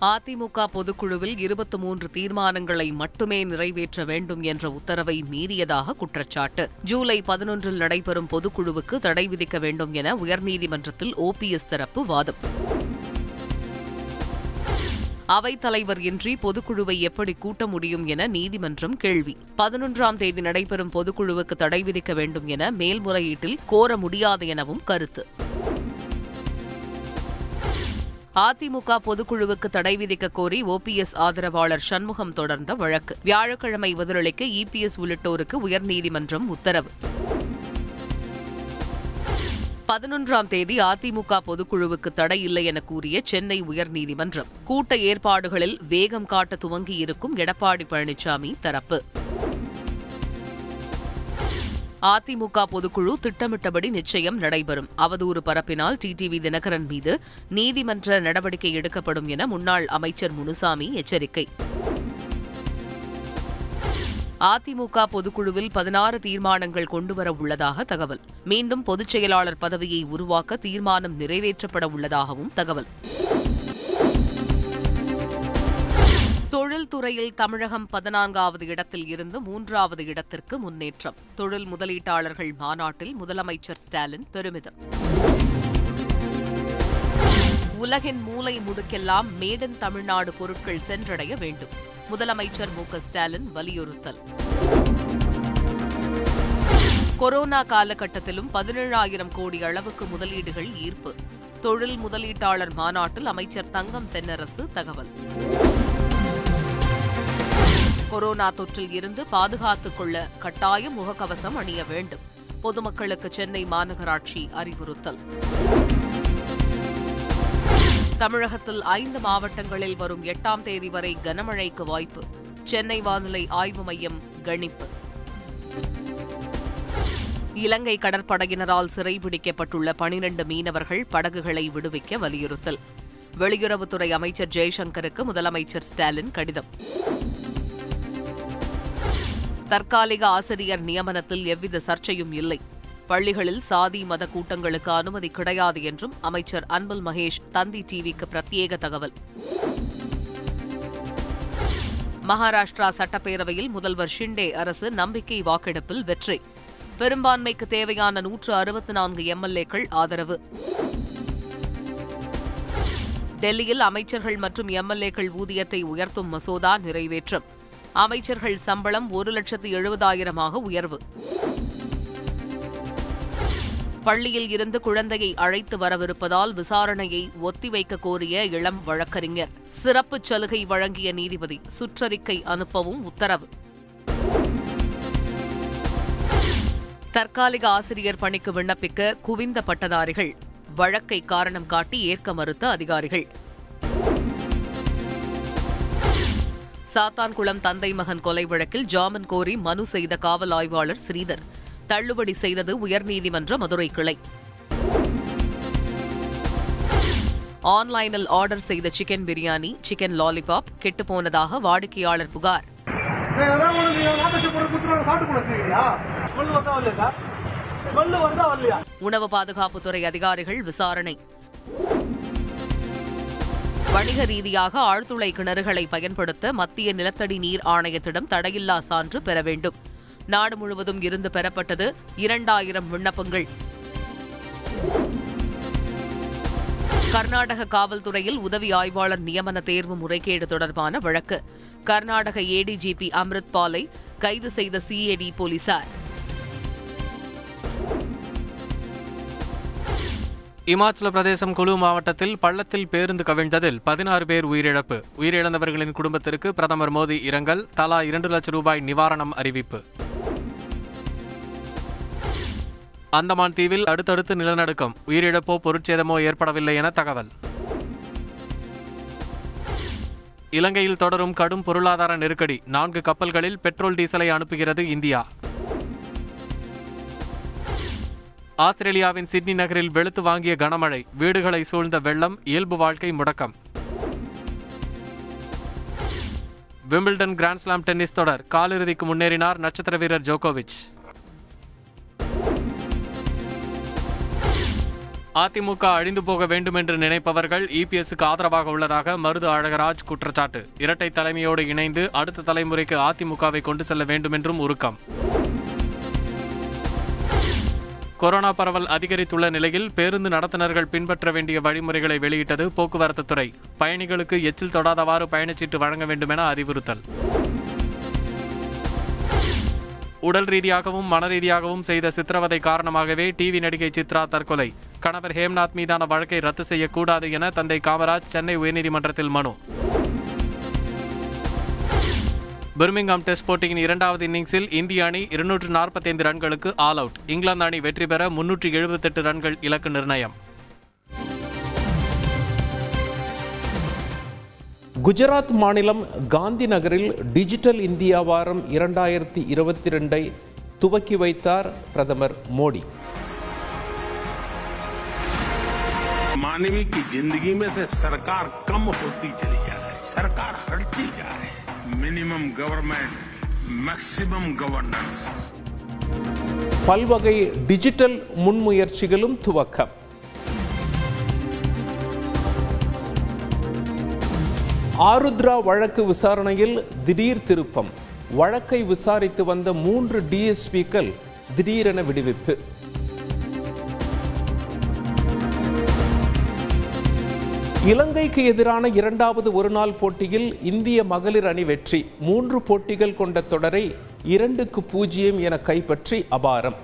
அதிமுக பொதுக்குழுவில் இருபத்தி மூன்று தீர்மானங்களை மட்டுமே நிறைவேற்ற வேண்டும் என்ற உத்தரவை மீறியதாக குற்றச்சாட்டு. ஜூலை பதினொன்றில் நடைபெறும் பொதுக்குழுவுக்கு தடை விதிக்க வேண்டும் என உயர்நீதிமன்றத்தில் ஓபிஎஸ் தரப்பு வாதம். அவைத்தலைவர் இன்றி பொதுக்குழுவை எப்படி கூட்ட முடியும் என நீதிமன்றம் கேள்வி. பதினொன்றாம் தேதி நடைபெறும் பொதுக்குழுவுக்கு தடை விதிக்க வேண்டும் என மேல்முறையீட்டில் கோர முடியாது எனவும் கருத்து. அதிமுக பொதுக்குழுவுக்கு தடை விதிக்க கோரி ஓபிஎஸ் ஆதரவாளர் சண்முகம் தொடர்ந்த வழக்கு. வியாழக்கிழமை பதிலளிக்க இபிஎஸ் உள்ளிட்டோருக்கு உயர்நீதிமன்றம் உத்தரவு. பதினொன்றாம் தேதி அதிமுக பொதுக்குழுவுக்கு தடை இல்லை என கூறிய சென்னை உயர்நீதிமன்றம். கூட்ட ஏற்பாடுகளில் வேகம் காட்ட துவங்கியிருக்கும் எடப்பாடி பழனிசாமி தரப்பு. அதிமுக பொதுக்குழு திட்டமிட்டபடி நிச்சயம் நடைபெறும். அவதூறு பரப்பினால் டிடிவி தினகரன் மீது நீதிமன்ற நடவடிக்கை எடுக்கப்படும் என முன்னாள் அமைச்சர் முனுசாமி எச்சரிக்கை. அதிமுக பொதுக்குழுவில் பதினாறு தீர்மானங்கள் கொண்டுவர உள்ளதாக தகவல். மீண்டும் பொதுச் செயலாளர் பதவியை உருவாக்க தீர்மானம் நிறைவேற்றப்பட உள்ளதாகவும் தகவல். தொழில்துறையில் தமிழகம் பதினான்காவது இடத்தில் இருந்து மூன்றாவது இடத்திற்கு முன்னேற்றம். தொழில் முதலீட்டாளர்கள் மாநாட்டில் முதலமைச்சர் ஸ்டாலின் பெருமிதம். உலகின் மூலை முடுக்கெல்லாம் மேடன் தமிழ்நாடு பொருட்கள் சென்றடைய வேண்டும். முதலமைச்சர் மு ஸ்டாலின் வலியுறுத்தல். கொரோனா காலகட்டத்திலும் பதினேழாயிரம் கோடி அளவுக்கு முதலீடுகள் ஈர்ப்பு. தொழில் முதலீட்டாளர் மாநாட்டில் அமைச்சர் தங்கம் தென்னரசு தகவல். கொரோனா தொற்றில் இருந்து பாதுகாத்துக் கொள்ள கட்டாயம் முகக்கவசம் அணிய வேண்டும். பொதுமக்களுக்கு சென்னை மாநகராட்சி அறிவுறுத்தல். தமிழகத்தில் ஐந்து மாவட்டங்களில் வரும் எட்டாம் தேதி வரை கனமழைக்கு வாய்ப்பு. சென்னை வானிலை ஆய்வு மையம் கணிப்பு. இலங்கை கடற்படையினரால் சிறைபிடிக்கப்பட்டுள்ள பனிரண்டு மீனவர்கள் படகுகளை விடுவிக்க வலியுறுத்தல். வெளியுறவுத்துறை அமைச்சர் ஜெய்சங்கருக்கு முதலமைச்சர் ஸ்டாலின் கடிதம். தற்காலிக ஆசிரியர் நியமனத்தில் எவ்வித சர்ச்சையும் இல்லை. பள்ளிகளில் சாதி மத கூட்டங்களுக்கு அனுமதி கிடையாது என்றும் அமைச்சர் அன்பில் மகேஷ் தந்தி டிவிக்கு பிரத்யேக தகவல். மகாராஷ்டிரா சட்டப்பேரவையில் முதல்வர் ஷிண்டே அரசு நம்பிக்கை வாக்கெடுப்பில் வெற்றி. பெரும்பான்மைக்கு தேவையான நூற்று அறுபத்தி நான்கு எம்எல்ஏக்கள் ஆதரவு. டெல்லியில் அமைச்சர்கள் மற்றும் எம்எல்ஏக்கள் ஊதியத்தை உயர்த்தும் மசோதா நிறைவேற்றம். அமைச்சர்கள் சம்பளம் ஒரு லட்சத்து எழுபதாயிரமாக உயர்வு. பள்ளியில் இருந்து குழந்தையை அழைத்து வரவிருப்பதால் விசாரணையை ஒத்திவைக்க கோரிய இளம் வழக்கறிஞர். சிறப்பு சலுகை வழங்கிய நீதிபதி சுற்றறிக்கை அனுப்பவும் உத்தரவு. தற்காலிக ஆசிரியர் பணிக்கு விண்ணப்பிக்க குவிந்த பட்டதாரிகள். வழக்கை காரணம் காட்டி ஏற்க மறுத்த அதிகாரிகள். சாத்தான்குளம் தந்தை மகன் கொலை வழக்கில் ஜாமீன் கோரி மனு செய்த காவல் ஆய்வாளர் ஸ்ரீதர். தள்ளுபடி செய்தது உயர்நீதிமன்ற மதுரை கிளை. ஆன்லைனில் ஆர்டர் செய்த சிக்கன் பிரியாணி சிக்கன் லாலிபாப் கெட்டுப்போனதாக வாடிக்கையாளர் புகார். உணவு பாதுகாப்புத்துறை அதிகாரிகள் விசாரணை. வணிக ரீதியாக ஆழ்துளை கிணறுகளை பயன்படுத்த மத்திய நிலத்தடி நீர் ஆணையத்திடம் தடையில்லா சான்று பெற வேண்டும். நாடு முழுவதும் இருந்து பெறப்பட்டது இரண்டாயிரம் விண்ணப்பங்கள். கர்நாடக காவல்துறையில் உதவி ஆய்வாளர் நியமன தேர்வு முறைகேடு தொடர்பான வழக்கு. கர்நாடக ஏடிஜிபி அம்ரித் பாலை கைது செய்த சிஏடி போலீசார். இமாச்சல பிரதேசம் குழு மாவட்டத்தில் பள்ளத்தில் பேருந்து கவிழ்ந்ததில் பதினாறு பேர் உயிரிழப்பு. உயிரிழந்தவர்களின் குடும்பத்திற்கு பிரதமர் மோடி இரங்கல் தலா இரண்டு லட்சம் ரூபாய் நிவாரணம் அறிவிப்பு. அந்தமான் தீவில் அடுத்தடுத்து நிலநடுக்கம். உயிரிழப்போ பொருட்சேதமோ ஏற்படவில்லை என தகவல். இலங்கையில் தொடரும் கடும் பொருளாதார நெருக்கடி. நான்கு கப்பல்களில் பெட்ரோல் டீசலை அனுப்புகிறது இந்தியா. ஆஸ்திரேலியாவின் சிட்னி நகரில் வெளுத்து வாங்கிய கனமழை வீடுகளை சூழ்ந்த வெள்ளம் இயல்பு வாழ்க்கை முடக்கம். விம்பிள்டன் கிராண்ட்ஸ்லாம் டென்னிஸ் தொடர் காலிறுதிக்கு முன்னேறினார் நட்சத்திர வீரர் ஜோகோவிச். அதிமுக அழிந்து போக வேண்டும் என்று நினைப்பவர்கள் இபிஎஸ்க்கு ஆதரவாக உள்ளதாக மருது அழகராஜ் குற்றச்சாட்டு. இரட்டை தலைமையோடு இணைந்து அடுத்த தலைமுறைக்கு அதிமுகவை கொண்டு செல்ல வேண்டும் என்றும் உருக்கம். கொரோனா பரவல் அதிகரித்துள்ள நிலையில் பேருந்து நடத்துனர்கள் பின்பற்ற வேண்டிய வழிமுறைகளை வெளியிட்டது போக்குவரத்து துறை பயணிகளுக்கு எச்சில் தொடாதவாறு பயணச்சீட்டு வழங்க வேண்டும் என அறிவுறுத்தல். உடல் ரீதியாகவும் மன ரீதியாகவும் செய்த சித்திரவதை காரணமாகவே டிவி நடிகை சித்ரா தற்கொலை. கணவர் ஹேம்நாத் மீதான வழக்கை ரத்து செய்யக்கூடாது என தந்தை காமராஜ் சென்னை உயர்நீதிமன்றத்தில் மனு. பிர்மிங்ஹாம் டெஸ்ட் போட்டியின் இரண்டாவது இன்னிங்ஸில் இந்திய அணி இருநூற்று நாற்பத்தைந்து ரன்களுக்கு ஆல் அவுட். இங்கிலாந்து அணி வெற்றி பெற முன்னூற்றி எழுபத்தெட்டு ரன்கள் இலக்கு நிர்ணயம். குஜராத் மாநிலம் காந்தி நகரில் டிஜிட்டல் இந்தியா வாரம் இரண்டாயிரத்தி இருபத்தி ரெண்டை துவக்கி வைத்தார் பிரதமர் மோடி. மாணவி கி ஜிந்தகி மே சர்க்கார் கம் சர்க்கார் ஹட்தி ஜா மினிமம் கவர்மெண்ட் மேக்சிமம் கவர்னன்ஸ் பல்வகை டிஜிட்டல் முன்முயற்சிகளும் துவக்கம். ஆருத்ரா வழக்கு விசாரணையில் திடீர் திருப்பம். வழக்கை விசாரித்து வந்த மூன்று டிஎஸ்பிக்கள் திடீரென விடுவிப்பு. இலங்கைக்கு எதிரான இரண்டாவது ஒருநாள் போட்டியில் இந்திய மகளிர் அணி வெற்றி. மூன்று போட்டிகள் கொண்ட தொடரை இரண்டுக்கு பூஜ்ஜியம் என கைப்பற்றி அபாரம்.